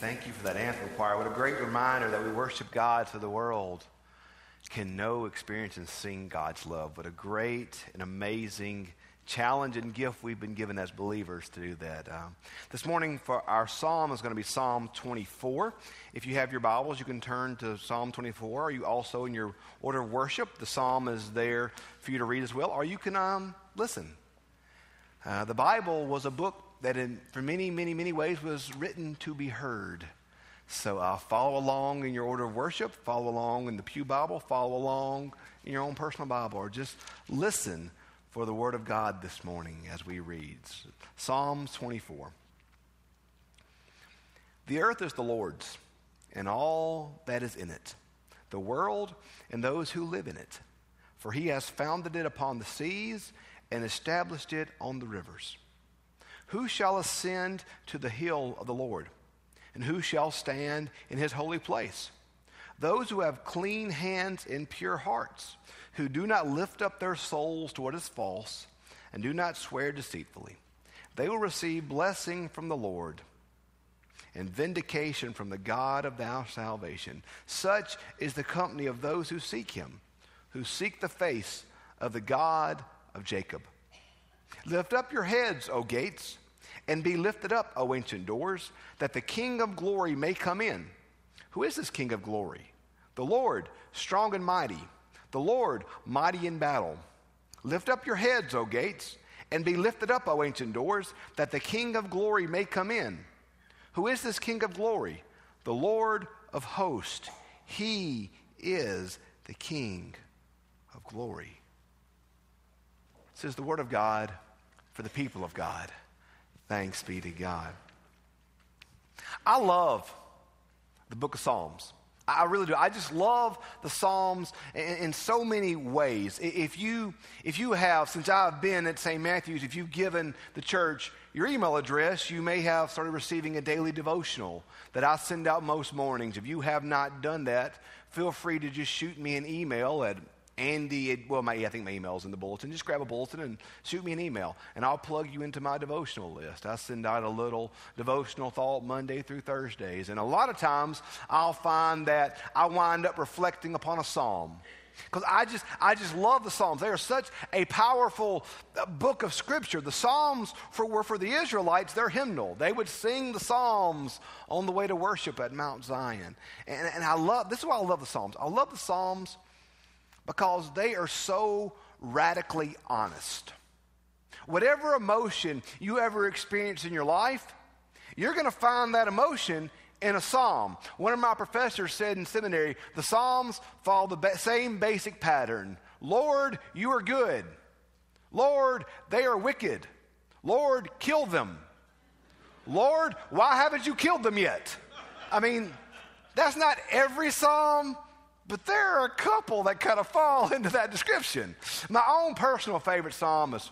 Thank you for that anthem choir. What a great reminder that we worship God so the world can know, experience, and sing God's love. What a great and amazing challenge and gift we've been given as believers to do that. Um, this morning, for our psalm is going to be Psalm 24. If you have your Bibles, you can turn to Psalm 24. Are you also in your order of worship? The psalm is there for you to read as well, or you can um, listen. Uh, the Bible was a book that in, for many, many, many ways was written to be heard. So uh, follow along in your order of worship, follow along in the Pew Bible, follow along in your own personal Bible, or just listen for the Word of God this morning as we read. Psalms 24. The earth is the Lord's, and all that is in it, the world and those who live in it. For he has founded it upon the seas and established it on the rivers. Who shall ascend to the hill of the Lord? And who shall stand in his holy place? Those who have clean hands and pure hearts, who do not lift up their souls to what is false, and do not swear deceitfully. They will receive blessing from the Lord and vindication from the God of our salvation. Such is the company of those who seek him, who seek the face of the God of Jacob. Lift up your heads, O gates, and be lifted up, O ancient doors, that the King of glory may come in. Who is this King of glory? The Lord, strong and mighty, the Lord, mighty in battle. Lift up your heads, O gates, and be lifted up, O ancient doors, that the King of glory may come in. Who is this King of glory? The Lord of hosts. He is the King of glory. This is the word of God for the people of God. Thanks be to God. I love the book of Psalms. I really do. I just love the Psalms in, in, so many ways. If you, if you have, since I've been at St. Matthew's, if you've given the church your email address, you may have started receiving a daily devotional that I send out most mornings. If you have not done that, feel free to just shoot me an email at Andy, well, my, I think my email's in the bulletin. Just grab a bulletin and shoot me an email, and I'll plug you into my devotional list. I send out a little devotional thought Monday through Thursdays, and a lot of times I'll find that I wind up reflecting upon a psalm. Because I just, I just love the Psalms. They are such a powerful uh, book of Scripture. The Psalms for, were for the Israelites, their hymnal. They would sing the Psalms on the way to worship at Mount Zion. And, and I love, this is why I love the Psalms. I love the Psalms because they are so radically honest. Whatever emotion you ever experience in your life, you're going to find that emotion in a psalm. One of my professors said in seminary, the psalms follow the ba- same basic pattern. Lord, you are good. Lord, they are wicked. Lord, kill them. Lord, why haven't you killed them yet? I mean, that's not every psalm, but there are a couple that kind of fall into that description. My own personal favorite psalm is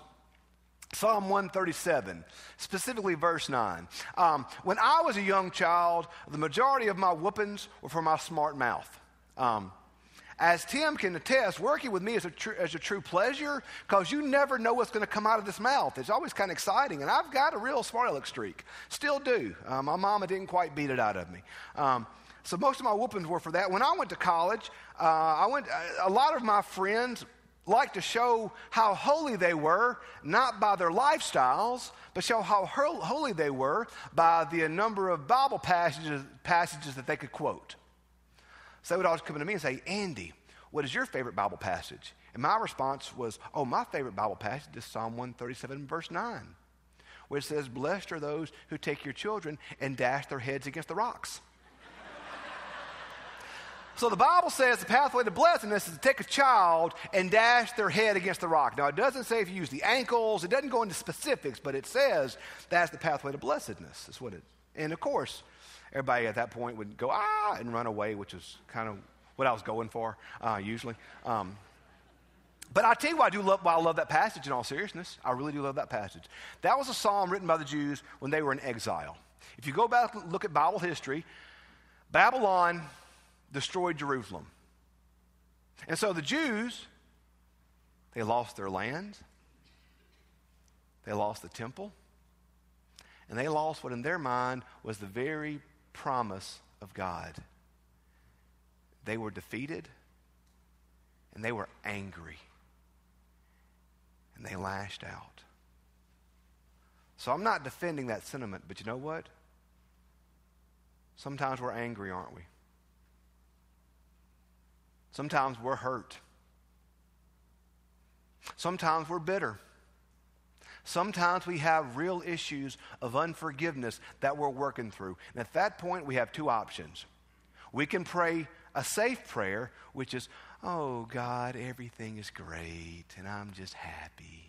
Psalm 137, specifically verse 9. Um, when I was a young child, the majority of my whoopings were for my smart mouth. Um, as Tim can attest, working with me is a, tr- is a true pleasure because you never know what's going to come out of this mouth. It's always kind of exciting. And I've got a real smart aleck streak. Still do. Uh, my mama didn't quite beat it out of me. So most of my whoopings were for that. When I went to college, uh, I went. A lot of my friends liked to show how holy they were, not by their lifestyles, but show how holy they were by the number of Bible passages, passages that they could quote. So they would always come to me and say, Andy, what is your favorite Bible passage? And my response was, Oh, my favorite Bible passage is Psalm 137, verse 9, where it says, Blessed are those who take your children and dash their heads against the rocks. So the Bible says the pathway to blessedness is to take a child and dash their head against the rock. Now, it doesn't say if you use the ankles, it doesn't go into specifics, but it says that's the pathway to blessedness. That's what it, and of course, everybody at that point would go, ah, and run away, which is kind of what I was going for, uh, usually. Um, but I tell you why I do love why I love that passage in all seriousness. I really do love that passage. That was a psalm written by the Jews when they were in exile. If you go back and look at Bible history, Babylon destroyed Jerusalem. And so the Jews, they lost their land, they lost the temple, and they lost what in their mind was the very promise of God. They were defeated and they were angry and they lashed out. So I'm not defending that sentiment, but you know what? Sometimes we're angry, aren't we? Sometimes we're hurt. Sometimes we're bitter. Sometimes we have real issues of unforgiveness that we're working through. And at that point, we have two options. We can pray a safe prayer, which is, Oh, God, everything is great, and I'm just happy.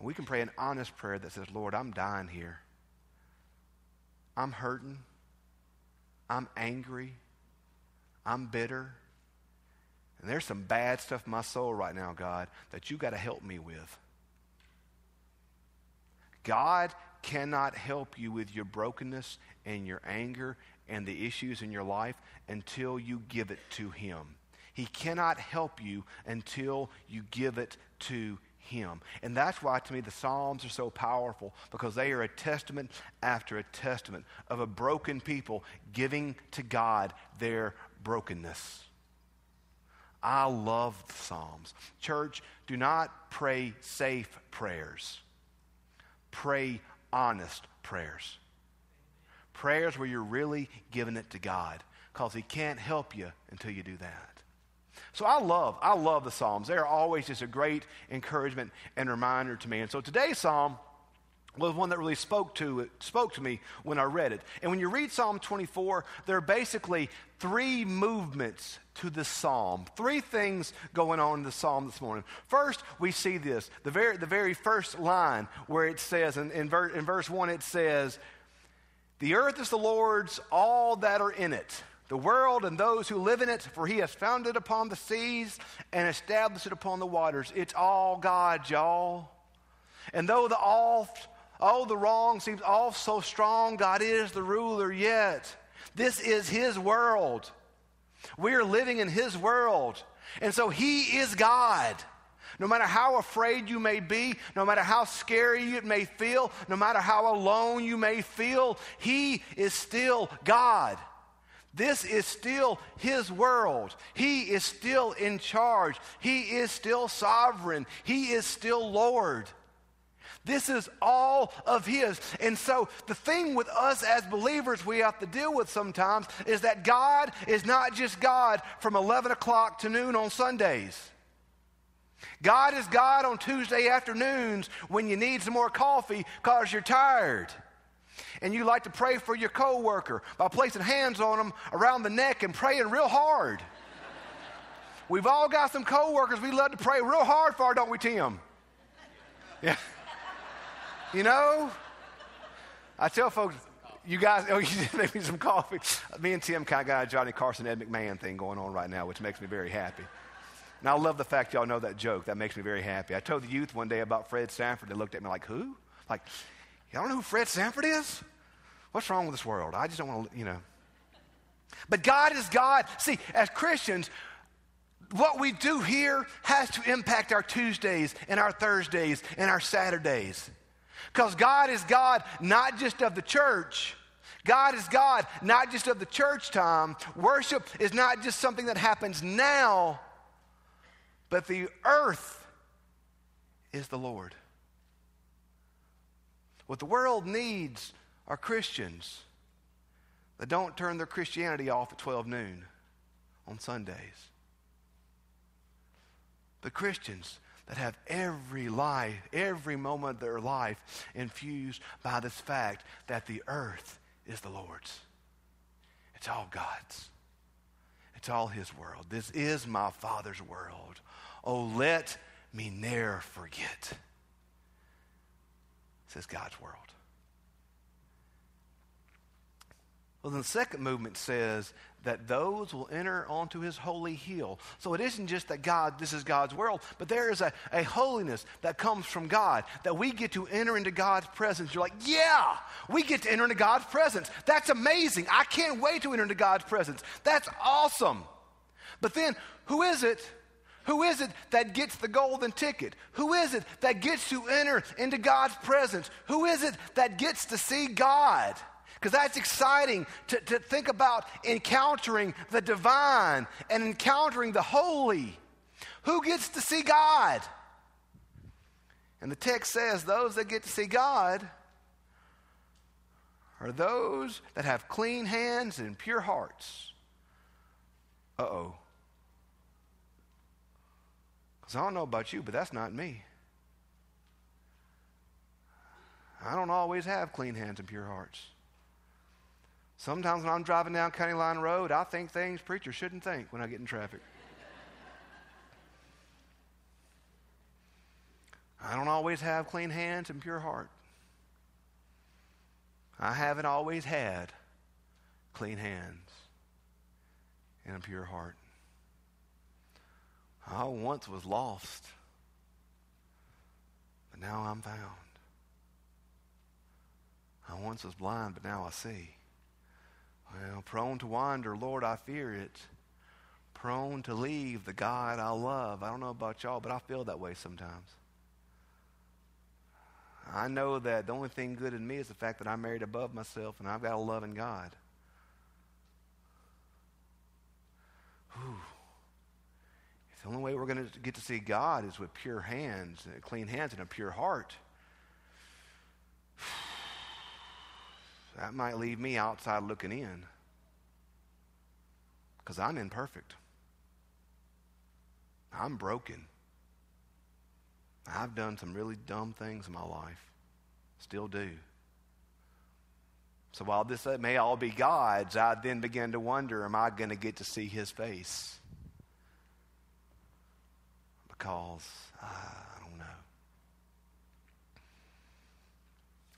We can pray an honest prayer that says, Lord, I'm dying here. I'm hurting. I'm angry. I'm bitter. And there's some bad stuff in my soul right now, God, that you got to help me with. God cannot help you with your brokenness and your anger and the issues in your life until you give it to Him. He cannot help you until you give it to him. And that's why, to me, the Psalms are so powerful because they are a testament after a testament of a broken people giving to God their brokenness. I love the Psalms. Church, do not pray safe prayers, pray honest prayers. Prayers where you're really giving it to God because He can't help you until you do that. So I love, I love the Psalms. They're always just a great encouragement and reminder to me. And so today's Psalm was one that really spoke to spoke to me when I read it. And when you read Psalm 24, there are basically three movements to the psalm. Three things going on in the psalm this morning. First, we see this the very the very first line where it says in, in, ver, in verse one it says, "The earth is the Lord's, all that are in it." the world and those who live in it, for he has founded upon the seas and established it upon the waters. It's all God, y'all. And though the all, oh, the wrong seems all so strong, God is the ruler yet. This is his world. We are living in his world. And so he is God. No matter how afraid you may be, no matter how scary it may feel, no matter how alone you may feel, he is still God. This is still his world. He is still in charge. He is still sovereign. He is still Lord. This is all of His. And so, the thing with us as believers we have to deal with sometimes is that God is not just God from 11 o'clock to noon on Sundays. God is God on Tuesday afternoons when you need some more coffee because you're tired and you like to pray for your coworker by placing hands on them around the neck and praying real hard. We've all got some coworkers we love to pray real hard for, don't we, Tim? Yeah. You know, I tell folks, you guys, oh, you did make me some coffee. Me and Tim kind of got a Johnny Carson, Ed McMahon thing going on right now, which makes me very happy. And I love the fact y'all know that joke. That makes me very happy. I told the youth one day about Fred Sanford. They looked at me like, who? Like, y'all don't know who Fred Sanford is? What's wrong with this world? I just don't want to, you know. But God is God. See, as Christians, what we do here has to impact our Tuesdays and our Thursdays and our Saturdays. Because God is God not just of the church. God is God not just of the church time. Worship is not just something that happens now, but the earth is the Lord. What the world needs are Christians that don't turn their Christianity off at 12 noon on Sundays. The Christians that have every life, every moment of their life infused by this fact that the earth is the Lord's. It's all God's. It's all His world. This is my Father's world. Oh, let me ne'er forget. This is God's world. Well, then the second movement says that those will enter onto his holy hill. So it isn't just that God, this is God's world, but there is a, a holiness that comes from God, that we get to enter into God's presence. You're like, yeah, we get to enter into God's presence. That's amazing. I can't wait to enter into God's presence. That's awesome. But then, who is it? Who is it that gets the golden ticket? Who is it that gets to enter into God's presence? Who is it that gets to see God? Because that's exciting to, to think about encountering the divine and encountering the holy. Who gets to see God? And the text says those that get to see God are those that have clean hands and pure hearts. Uh oh. Because I don't know about you, but that's not me. I don't always have clean hands and pure hearts. Sometimes when I'm driving down County Line Road, I think things preachers shouldn't think when I get in traffic. I don't always have clean hands and pure heart. I haven't always had clean hands and a pure heart. I once was lost, but now I'm found. I once was blind, but now I see. Well, prone to wander, Lord, I fear it. Prone to leave the God I love. I don't know about y'all, but I feel that way sometimes. I know that the only thing good in me is the fact that I'm married above myself and I've got a loving God. Whew. The only way we're going to get to see God is with pure hands, clean hands, and a pure heart. That might leave me outside looking in because I'm imperfect. I'm broken. I've done some really dumb things in my life, still do. So while this may all be God's, I then begin to wonder am I going to get to see His face? Because uh, I don't know.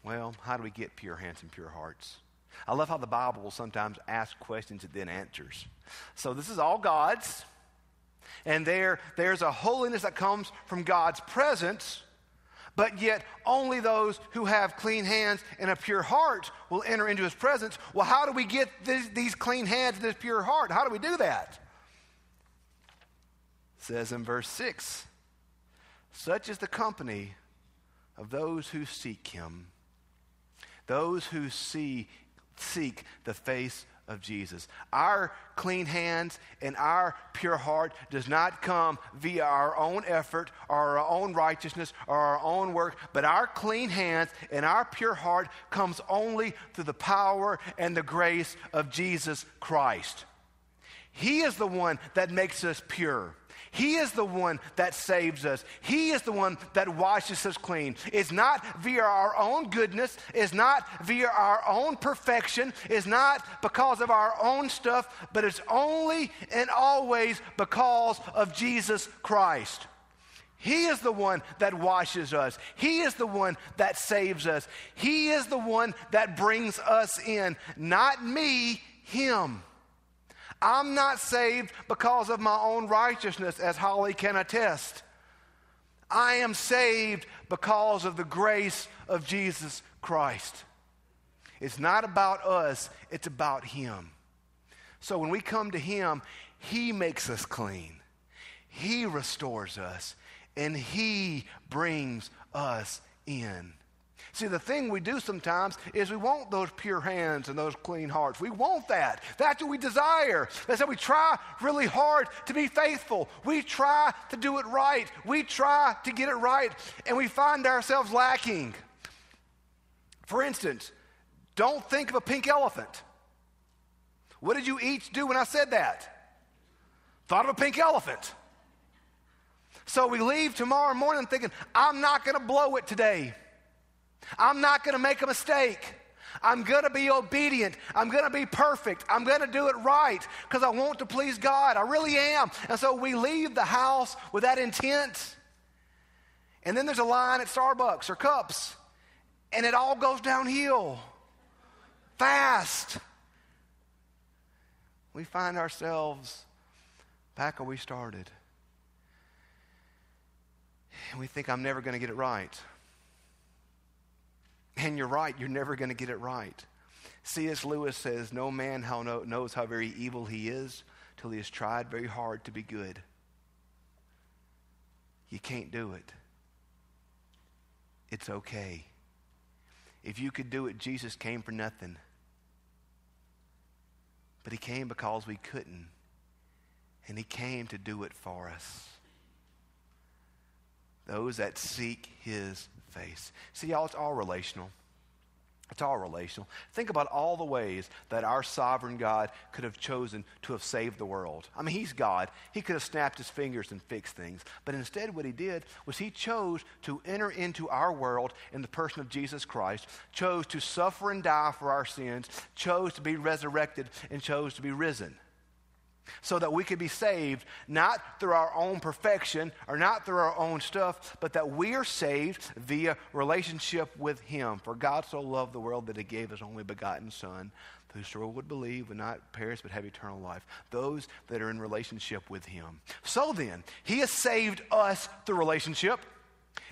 Well, how do we get pure hands and pure hearts? I love how the Bible will sometimes ask questions and then answers. So this is all God's. And there, there's a holiness that comes from God's presence, but yet only those who have clean hands and a pure heart will enter into his presence. Well, how do we get these, these clean hands and this pure heart? How do we do that? It says in verse 6 Such is the company of those who seek him, those who see, seek the face of Jesus. Our clean hands and our pure heart does not come via our own effort or our own righteousness or our own work, but our clean hands and our pure heart comes only through the power and the grace of Jesus Christ. He is the one that makes us pure. He is the one that saves us. He is the one that washes us clean. It's not via our own goodness, it's not via our own perfection, it's not because of our own stuff, but it's only and always because of Jesus Christ. He is the one that washes us. He is the one that saves us. He is the one that brings us in. Not me, Him. I'm not saved because of my own righteousness, as Holly can attest. I am saved because of the grace of Jesus Christ. It's not about us, it's about Him. So when we come to Him, He makes us clean, He restores us, and He brings us in. See, the thing we do sometimes is we want those pure hands and those clean hearts. We want that. That's what we desire. That's how we try really hard to be faithful. We try to do it right. We try to get it right, and we find ourselves lacking. For instance, don't think of a pink elephant. What did you each do when I said that? Thought of a pink elephant. So we leave tomorrow morning thinking, I'm not going to blow it today. I'm not going to make a mistake. I'm going to be obedient. I'm going to be perfect. I'm going to do it right because I want to please God. I really am. And so we leave the house with that intent. And then there's a line at Starbucks or Cups, and it all goes downhill fast. We find ourselves back where we started. And we think, I'm never going to get it right. And you're right, you're never going to get it right. C.S. Lewis says, No man how knows how very evil he is till he has tried very hard to be good. You can't do it. It's okay. If you could do it, Jesus came for nothing. But he came because we couldn't. And he came to do it for us. Those that seek his face. See, y'all, it's all relational. It's all relational. Think about all the ways that our sovereign God could have chosen to have saved the world. I mean, He's God. He could have snapped His fingers and fixed things. But instead, what He did was He chose to enter into our world in the person of Jesus Christ, chose to suffer and die for our sins, chose to be resurrected, and chose to be risen so that we could be saved not through our own perfection or not through our own stuff, but that we are saved via relationship with Him. For God so loved the world that He gave His only begotten Son, whosoever would believe would not perish but have eternal life. Those that are in relationship with Him. So then, He has saved us through relationship.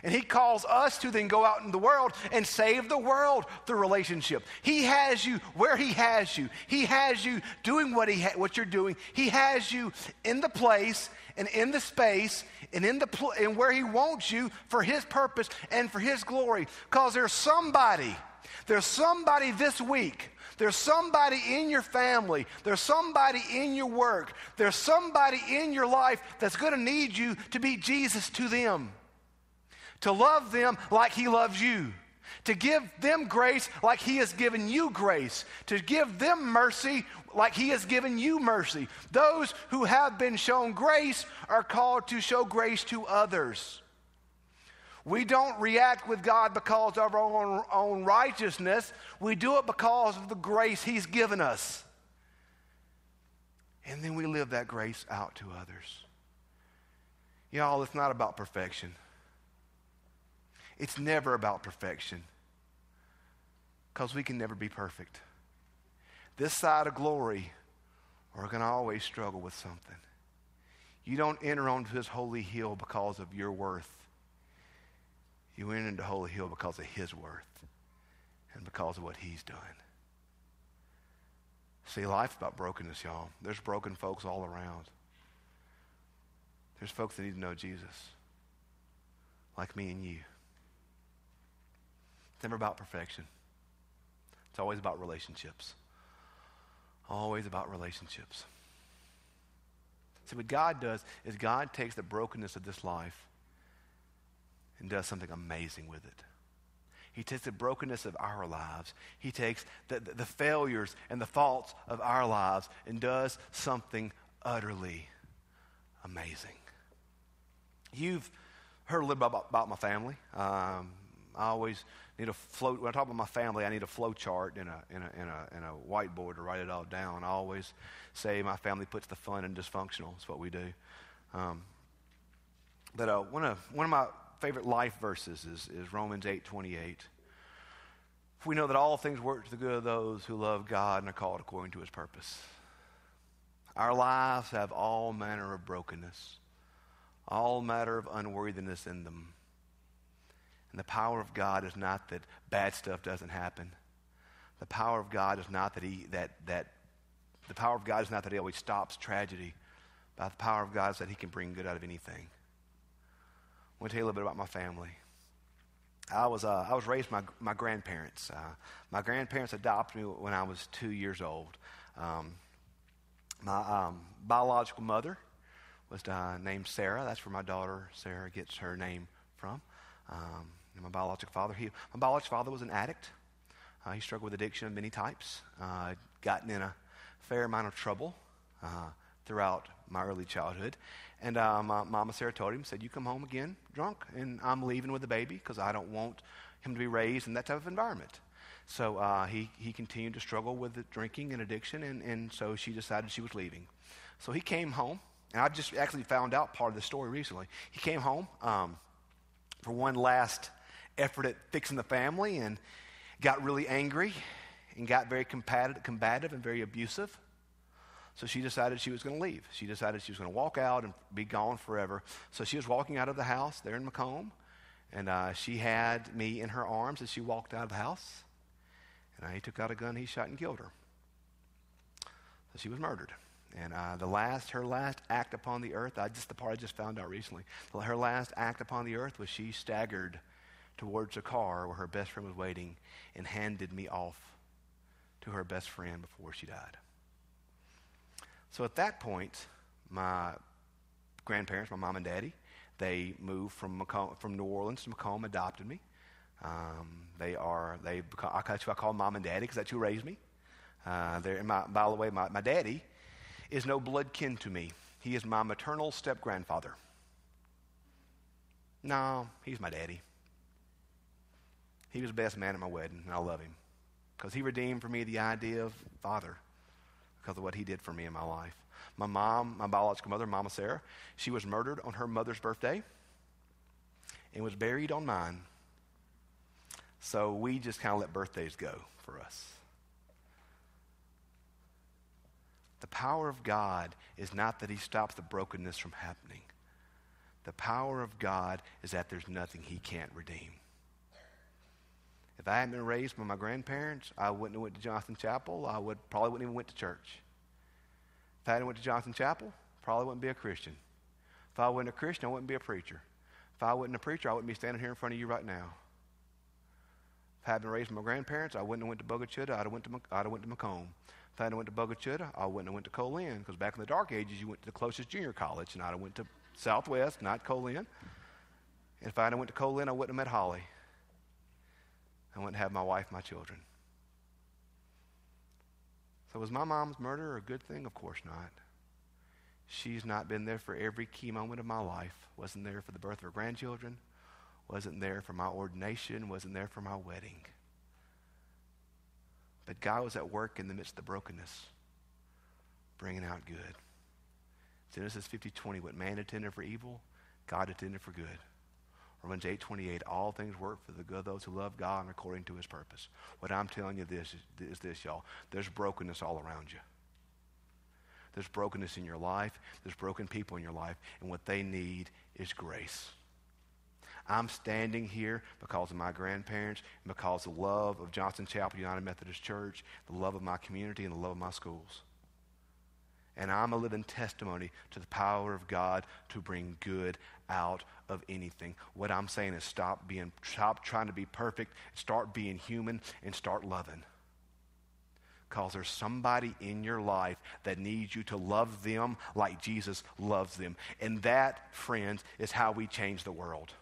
And he calls us to then go out in the world and save the world through relationship. He has you where he has you. He has you doing what, he ha- what you're doing. He has you in the place and in the space and in the pl- and where he wants you for his purpose and for his glory. Because there's somebody, there's somebody this week there's somebody in your family. There's somebody in your work. There's somebody in your life that's going to need you to be Jesus to them to love them like He loves you, to give them grace like He has given you grace, to give them mercy like He has given you mercy. Those who have been shown grace are called to show grace to others. We don't react with God because of our own, own righteousness. We do it because of the grace He's given us. And then we live that grace out to others. Y'all, it's not about perfection. It's never about perfection because we can never be perfect. This side of glory, we're going to always struggle with something. You don't enter onto his holy hill because of your worth. You enter into holy hill because of his worth and because of what he's done. See, life's about brokenness, y'all. There's broken folks all around. There's folks that need to know Jesus, like me and you. It's never about perfection. It's always about relationships. Always about relationships. See, what God does is God takes the brokenness of this life and does something amazing with it. He takes the brokenness of our lives. He takes the, the, failures and the faults of our lives and does something utterly amazing. You've heard a little bit about, about my family. Um, I always need a flow. When I talk about my family, I need a flow chart and a, and a, and a, and a whiteboard to write it all down. I always say my family puts the fun in dysfunctional. That's what we do. Um, but uh, one, of, one of my favorite life verses is, is Romans 8 28. We know that all things work to the good of those who love God and are called according to his purpose. Our lives have all manner of brokenness, all matter of unworthiness in them. And the power of God is not that bad stuff doesn't happen. The power of God is not that he that that the power of God is not that he always stops tragedy. But the power of God is that he can bring good out of anything. I want to tell you a little bit about my family. I was, uh, I was raised by my, my grandparents. Uh, my grandparents adopted me when I was two years old. Um, my um, biological mother was uh, named Sarah. That's where my daughter Sarah gets her name from. Um, my biological father, he, my biological father was an addict. Uh, he struggled with addiction of many types. Uh, gotten in a fair amount of trouble uh, throughout my early childhood. And uh, my mama Sarah told him, said, you come home again drunk, and I'm leaving with the baby because I don't want him to be raised in that type of environment. So uh, he, he continued to struggle with drinking and addiction, and, and so she decided she was leaving. So he came home, and I just actually found out part of the story recently. He came home um, for one last effort at fixing the family and got really angry and got very combative, and very abusive. So she decided she was going to leave. She decided she was going to walk out and be gone forever. So she was walking out of the house there in McComb, and uh, she had me in her arms as she walked out of the house. And he took out a gun, he shot and killed her. So she was murdered. And uh, the last, her last act upon the earth, I just the part I just found out recently. Her last act upon the earth was she staggered towards a car where her best friend was waiting and handed me off to her best friend before she died. So at that point, my grandparents, my mom and daddy, they moved from, McComb, from New Orleans to McComb, adopted me. Um, they are, they, I, I call mom and daddy because that's who raised me. Uh, my, by the way, my, my daddy is no blood kin to me. He is my maternal step grandfather. No, he's my daddy. He was the best man at my wedding, and I love him because he redeemed for me the idea of father because of what he did for me in my life. My mom, my biological mother, Mama Sarah, she was murdered on her mother's birthday and was buried on mine. So we just kind of let birthdays go for us. The power of God is not that He stops the brokenness from happening. The power of God is that there's nothing He can't redeem. If I hadn't been raised by my grandparents, I wouldn't have went to Johnson Chapel. I would probably wouldn't even went to church. If I hadn't went to Johnson Chapel, probably wouldn't be a Christian. If I wasn't a Christian, I wouldn't be a preacher. If I wasn't a preacher, I wouldn't be standing here in front of you right now. If I had been raised by my grandparents, I wouldn't have went to Bogue I'd have went to, I'd have went to McComb. If I hadn't went to Bogue I wouldn't have went to Co-Lin because back in the dark ages, you went to the closest junior college, and I'd have went to Southwest, not Co-Lin. And if I hadn't went to Co-Lin, I wouldn't have met Holly. I wouldn't have my wife, my children. So was my mom's murder a good thing? Of course not. She's not been there for every key moment of my life. Wasn't there for the birth of her grandchildren. Wasn't there for my ordination. Wasn't there for my wedding. But God was at work in the midst of the brokenness, bringing out good. Genesis 50, 20, what man intended for evil, God intended for good. Romans 8, 28, all things work for the good of those who love God and according to his purpose. What I'm telling you this is, is this, y'all. There's brokenness all around you. There's brokenness in your life. There's broken people in your life. And what they need is grace. I'm standing here because of my grandparents and because of the love of Johnson Chapel United Methodist Church, the love of my community, and the love of my schools. And I'm a living testimony to the power of God to bring good out of anything. What I'm saying is stop being stop trying to be perfect, start being human and start loving. Because there's somebody in your life that needs you to love them like Jesus loves them. And that, friends, is how we change the world.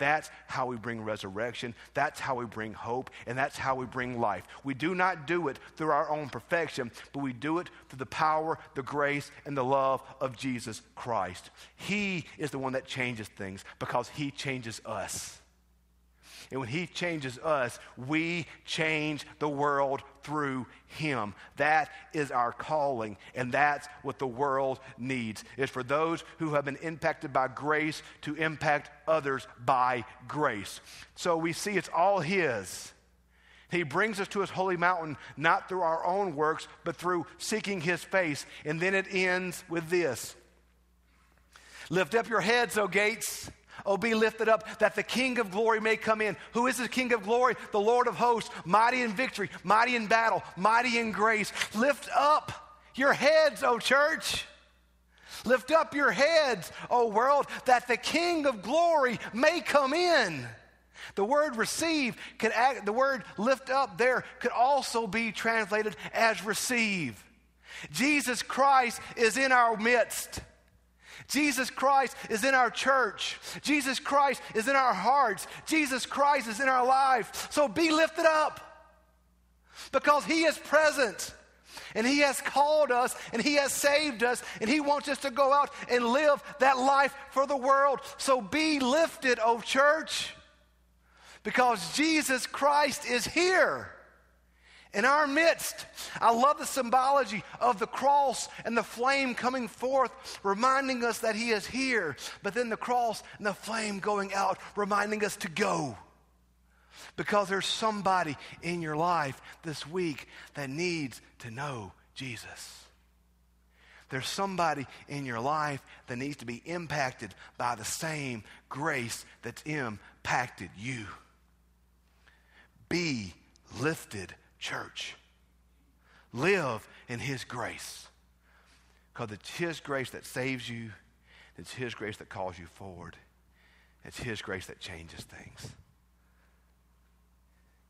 That's how we bring resurrection. That's how we bring hope. And that's how we bring life. We do not do it through our own perfection, but we do it through the power, the grace, and the love of Jesus Christ. He is the one that changes things because He changes us. And when He changes us, we change the world through Him. That is our calling, and that's what the world needs. Is for those who have been impacted by grace to impact others by grace. So we see it's all His. He brings us to his holy mountain not through our own works, but through seeking his face. And then it ends with this Lift up your heads, O gates, Oh, be lifted up that the King of glory may come in. Who is the King of glory? The Lord of hosts, mighty in victory, mighty in battle, mighty in grace. Lift up your heads, O church. Lift up your heads, O world, that the King of glory may come in. The word receive could act, the word lift up there could also be translated as receive. Jesus Christ is in our midst. Jesus Christ is in our church. Jesus Christ is in our hearts. Jesus Christ is in our life. So be lifted up because He is present. And He has called us and He has saved us and He wants us to go out and live that life for the world. So be lifted, oh church, because Jesus Christ is here in our midst. I love the symbology of the cross and the flame coming forth, reminding us that He is here, but then the cross and the flame going out, reminding us to go. Because there's somebody in your life this week that needs to know Jesus. There's somebody in your life that needs to be impacted by the same grace that's impacted you. Be lifted church. Live in His grace. Because it's His grace that saves you, it's His grace that calls you forward, it's His grace that changes things.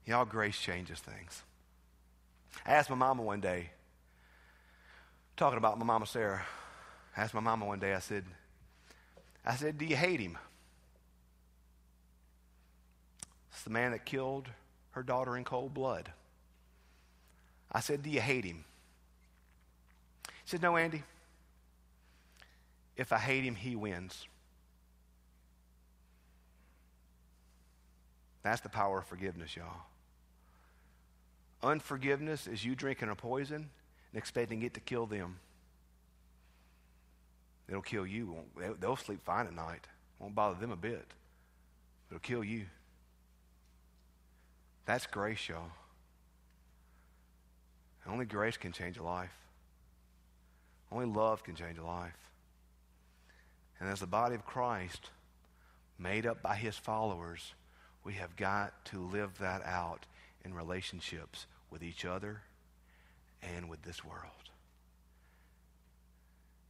Y'all, grace changes things. I asked my mama one day talking about my mama Sarah. I asked my mama one day, I said, I said, Do you hate him? It's the man that killed her daughter in cold blood. I said, Do you hate him? He said, No, Andy. If I hate him, he wins. That's the power of forgiveness, y'all. Unforgiveness is you drinking a poison and expecting it to kill them. It'll kill you. They'll sleep fine at night. Won't bother them a bit. It'll kill you. That's grace, y'all. Only grace can change a life. Only love can change a life. And as the body of Christ, made up by his followers, we have got to live that out in relationships with each other and with this world.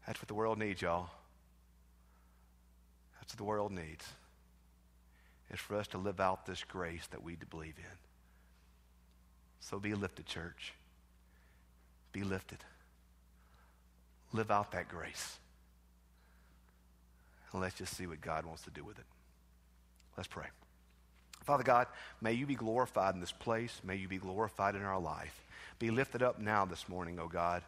That's what the world needs, y'all. That's what the world needs. It's for us to live out this grace that we believe in. So be lifted, church. Be lifted. Live out that grace. And let's just see what God wants to do with it. Let's pray. Father God, may you be glorified in this place. May you be glorified in our life. Be lifted up now this morning, O oh God,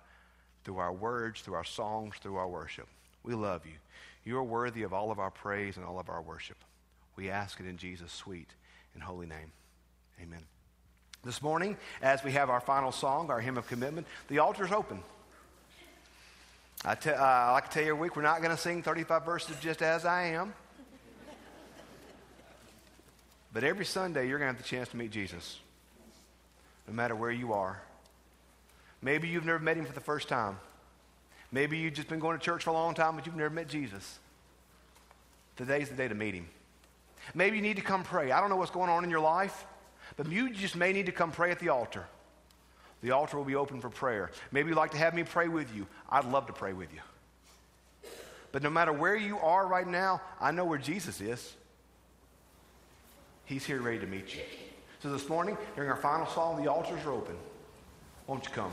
through our words, through our songs, through our worship. We love you. You are worthy of all of our praise and all of our worship. We ask it in Jesus' sweet and holy name. Amen. This morning, as we have our final song, our hymn of commitment, the altar is open. I, te- uh, I like to tell you every week, we're not going to sing 35 verses just as I am. But every Sunday, you're going to have the chance to meet Jesus, no matter where you are. Maybe you've never met him for the first time. Maybe you've just been going to church for a long time, but you've never met Jesus. Today's the day to meet him. Maybe you need to come pray. I don't know what's going on in your life, but you just may need to come pray at the altar. The altar will be open for prayer. Maybe you'd like to have me pray with you. I'd love to pray with you. But no matter where you are right now, I know where Jesus is. He's here ready to meet you. So this morning, during our final song, the altars are open. Won't you come?